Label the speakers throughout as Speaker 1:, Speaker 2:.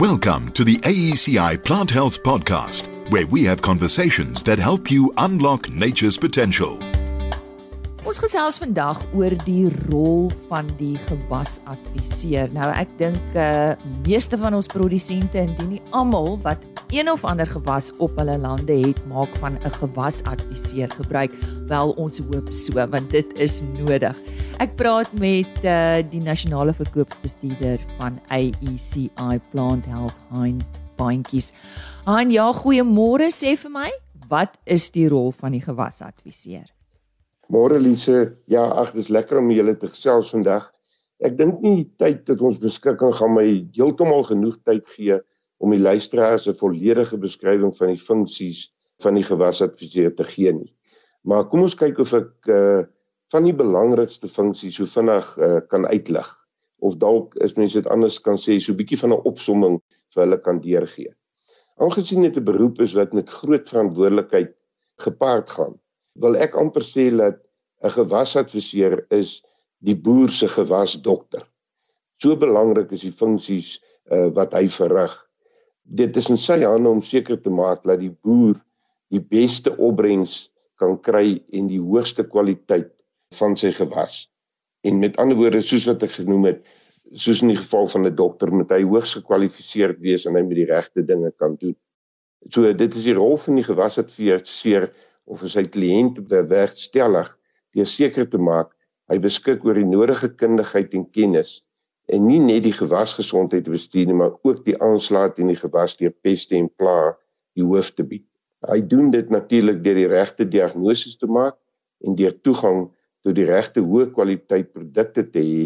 Speaker 1: Welcome to the AECI Plant Health Podcast, where we have conversations that help you unlock nature's potential.
Speaker 2: Ons gesels vandag oor die rol van die gewasadviseur. Nou ek dink uh meeste van ons produsente indien nie almal wat een of ander gewas op hulle lande het, maak van 'n gewasadviseur gebruik. Wel ons hoop so want dit is nodig. Ek praat met uh die nasionale verkoopsbestuurder van AECI Plant Health Hein Baantjies. Hein, ja, goeiemôre sê vir my, wat is die rol van die gewasadviseur?
Speaker 3: Môre Lise, ja, ag, dis lekker om julle te gesels vandag. Ek dink nie tyd dat ons beskikking gaan my heeltemal genoeg tyd gee om die luisteraars 'n volledige beskrywing van die funksies van die gewasadviseur te gee nie. Maar kom ons kyk of ek uh van die belangrikste funksies so vinnig uh kan uitlig of dalk is mense dit anders kan sê so 'n bietjie van 'n opsomming vir hulle kan deurgee. Aangesien dit 'n beroep is wat met groot verantwoordelikheid gepaard gaan, wil ek amper sê dat 'n gewasadviseur is die boer se gewasdokter. So belangrik is die funksies uh, wat hy verrig. Dit is in sy hande om seker te maak dat die boer die beste opbrengs kan kry en die hoogste kwaliteit van sy gewas. En met ander woorde, soos wat ek genoem het, soos in die geval van 'n dokter, moet hy hoogs gekwalifiseerd wees en hy moet die regte dinge kan doen. So dit is die rol van die gewasadviseur of sy kliënt bewerkstellig deur seker te maak hy beskik oor die nodige kundigheid en kennis en nie net die gewasgesondheid te bestuur nie maar ook die aanslae teen die gewas deur peste en plaae die hoof te bied. Hy doen dit natuurlik deur die regte diagnose te maak en deur toegang tot die regte hoë kwaliteit produkte te hê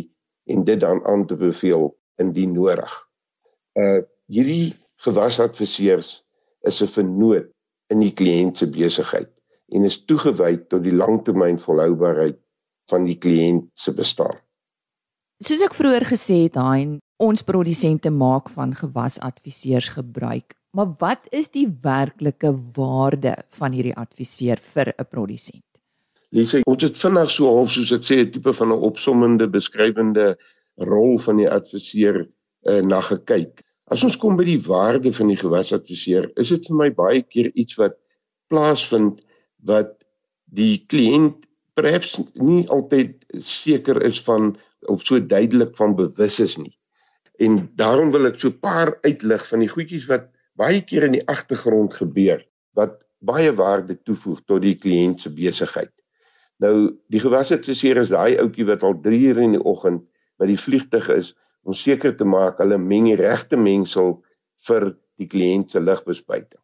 Speaker 3: en dit dan aan te beveel indien nodig. Uh hierdie gewasadviseurs is 'n vernoot in die kliënt se besigheid en is toegewy tot die langtermyn volhoubaarheid van die kliënt se bestaan.
Speaker 2: Soos ek vroeër gesê het, Hein, ons produsente maak van gewasadviseurs gebruik. Maar wat is die werklike waarde van hierdie adviseur vir 'n produsent?
Speaker 3: Lise, ons het vinnig so half soos ek sê 'n tipe van 'n opsommende beskrywende rol van die adviseur uh, na gekyk. As ons kom by die waarde van die gewasadviseur, is dit vir my baie keer iets wat plaasvind wat die kliënt perhaps nie altyd seker is van of so duidelik van bewus is nie. En daarom wil ek so 'n paar uitlig van die goedjies wat baie keer in die agtergrond gebeur wat baie waarde toevoeg tot die kliënt se besigheid. Nou die gewasadviseur is daai ouetjie wat al 3 ure in die oggend by die vliegtyg is om seker te maak hulle meng die regte mengsel vir die kliënt se ligbespuiting.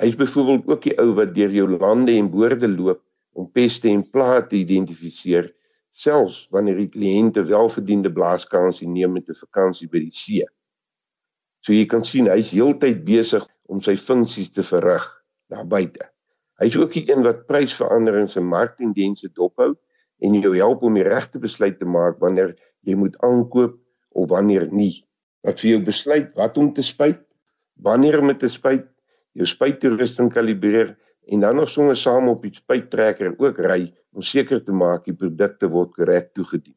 Speaker 3: Hy is byvoorbeeld ook die ou wat deur jou lande en boorde loop om peste en plaae te identifiseer, selfs wanneer die kliënte welverdiende blaaskansie neem met 'n vakansie by die see. So jy kan sien hy's heeltyd besig om sy funksies te verrig daar buite. Hy's ook die een wat prysveranderings en marktendense dophou en jou help om die regte besluit te maak wanneer jy moet aankoop of wanneer nie. Wat vir jou besluit wat om te spuit, wanneer om te spuit jou spuittoerusting kalibreer en dan nog sommer saam op die spuittrekker ook ry om seker te maak die produkte word korrek toegedien.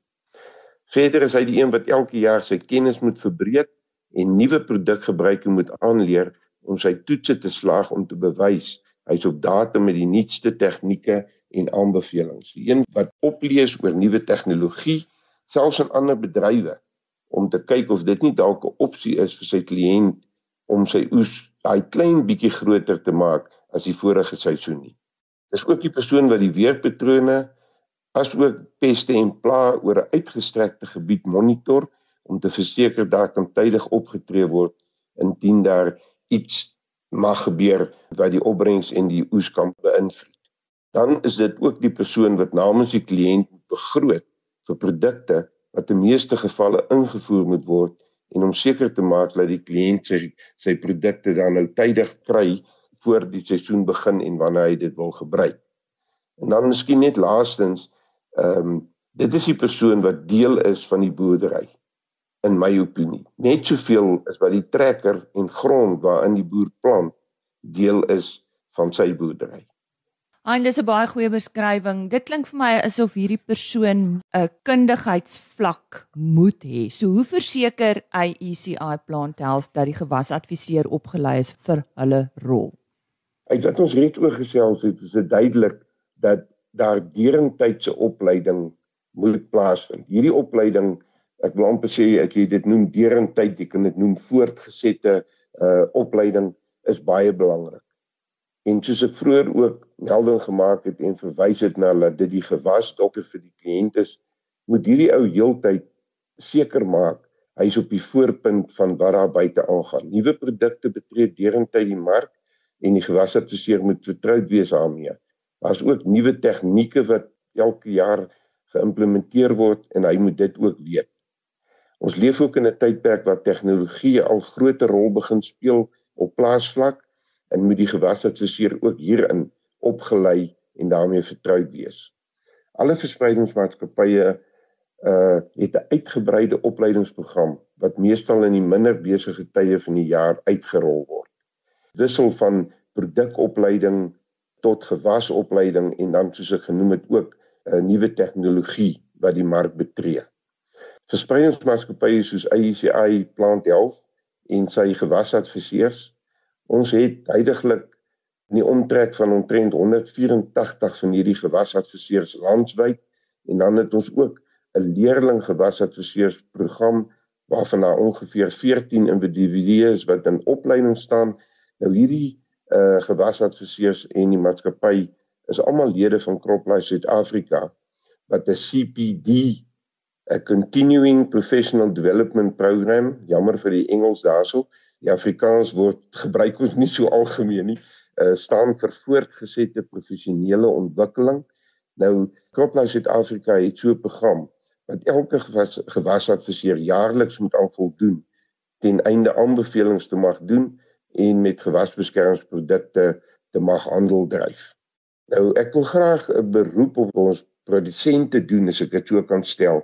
Speaker 3: Verder is hy die een wat elke jaar sy kennis moet verbreek en nuwe produkgebruike moet aanleer om sy toetse te slaag om te bewys hy's op datum met die nuutste tegnieke en aanbevelings. Die een wat oplees oor nuwe tegnologie selfs in ander bedrywe om te kyk of dit nie dalk 'n opsie is vir sy kliënt om sy oes daai klein bietjie groter te maak as die vorige seisoen nie. Dis ook die persoon wat die weerpatrone asook peste en plaae oor 'n uitgestrekte gebied monitor om te verseker daar kan tydig opgetree word indien daar iets mag gebeur wat die opbrengs en die oes kan beïnvloed. Dan is dit ook die persoon wat namens die kliënt begroot vir produkte wat in meeste gevalle ingevoer moet word en om seker te maak dat die kliënt sy sy produkte dan nou tydig kry voor die seisoen begin en wanneer hy dit wil gebruik. En dan miskien net laastens, ehm um, dit is die persoon wat deel is van die boerdery in my opinie. Net soveel as wat die trekker en grond waarin die boer plant deel is van sy boerdery.
Speaker 2: En dis 'n baie goeie beskrywing. Dit klink vir my asof hierdie persoon 'n kundigheidsvlak moet hê. So hoe verseker AECI Plant Health dat die gewasadviseur opgelei is vir hulle rol?
Speaker 3: Uit wat ons reeds oor gesels het, is dit duidelik dat daar deurentydse opleiding moet plaasvind. Hierdie opleiding, ek wil amper sê ek jy dit noem deurentyd, jy kan dit noem voortgesette uh opleiding is baie belangrik. En soos ek vroeër ook melding gemaak het en verwys het na dat dit die gewas dokter vir die kliënt is, moet hierdie ou heeltyd seker maak hy is op die voorpunt van wat daar buite aangaan. Nuwe produkte betree deurentyd die mark en die gewasadviseur moet vertroud wees daarmee. Daar's ook nuwe tegnieke wat elke jaar geïmplementeer word en hy moet dit ook weet. Ons leef ook in 'n tydperk waar tegnologie al groter rol begin speel op plaasvlak en moet die gewasadviseur ook hierin opgelei en daarmee vertroud wees. Alle verspreidingsmaatskappye uh het 'n uitgebreide opleidingsprogram wat meestal in die minder besige tye van die jaar uitgerol word. Wissel van produkopleiding tot gewasopleiding en dan soos ek genoem het ook 'n uh, nuwe tegnologie wat die mark betree. Verspreidingsmaatskappye soos AECI Plant Health en sy gewasadviseurs Ons het heidaglik in die omtrek van omtrent 184 van hierdie gewasadviseurs landwyd en dan het ons ook 'n leerling gewasadviseurs program waarvan daar ongeveer 14 individue is wat in opleiding staan. Nou hierdie uh gewasadviseurs en die maatskappy is almal lede van CropLife Suid-Afrika wat 'n CPD 'n Continuing Professional Development Program, jammer vir die Engels daarso, die Afrikaans word gebruik ons nie so algemeen nie, uh, staan vir voortgesette professionele ontwikkeling. Nou CropLife Suid-Afrika het so 'n program wat elke gewas, gewasadviseur jaarliks moet aan voldoen ten einde aanbevelings te mag doen en met gewasbeskermingsprodukte te mag handel dryf. Nou ek wil graag 'n beroep op ons produsente doen as ek dit so kan stel.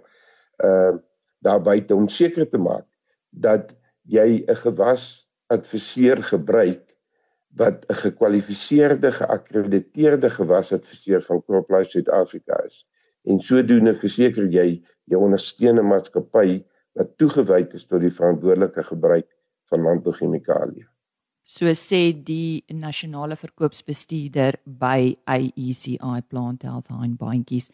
Speaker 3: Uh daar buite om seker te maak dat jy 'n gewas adviseur gebruik wat 'n gekwalifiseerde geakkrediteerde gewasadviseur van CropLife Suid-Afrika is en sodoende verseker jy jy ondersteun 'n maatskappy wat toegewyd is tot die verantwoordelike gebruik van landbouchemikalieë.
Speaker 2: So sê die nasionale verkoopsbestuurder by AECI Plant Health Hein Baantjies.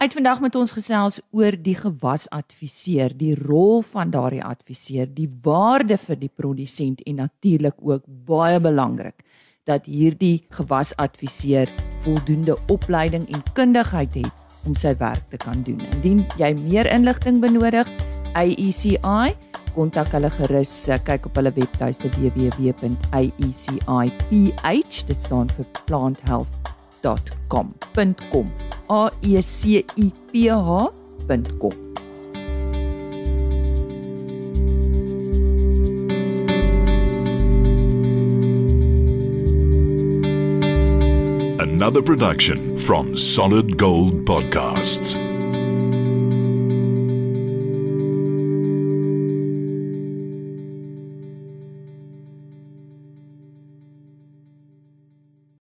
Speaker 2: Hy het vandag met ons gesels oor die gewasadviseur, die rol van daardie adviseur, die waarde vir die produsent en natuurlik ook baie belangrik dat hierdie gewasadviseur voldoende opleiding en kundigheid het om sy werk te kan doen. Indien jy meer inligting benodig, AECI, kontak hulle gerus. Kyk op hulle webtuiste www.aeciph, dit staan vir Plant Health aeciph.com. A E C I P H.com.
Speaker 1: Another production from Solid Gold Podcasts.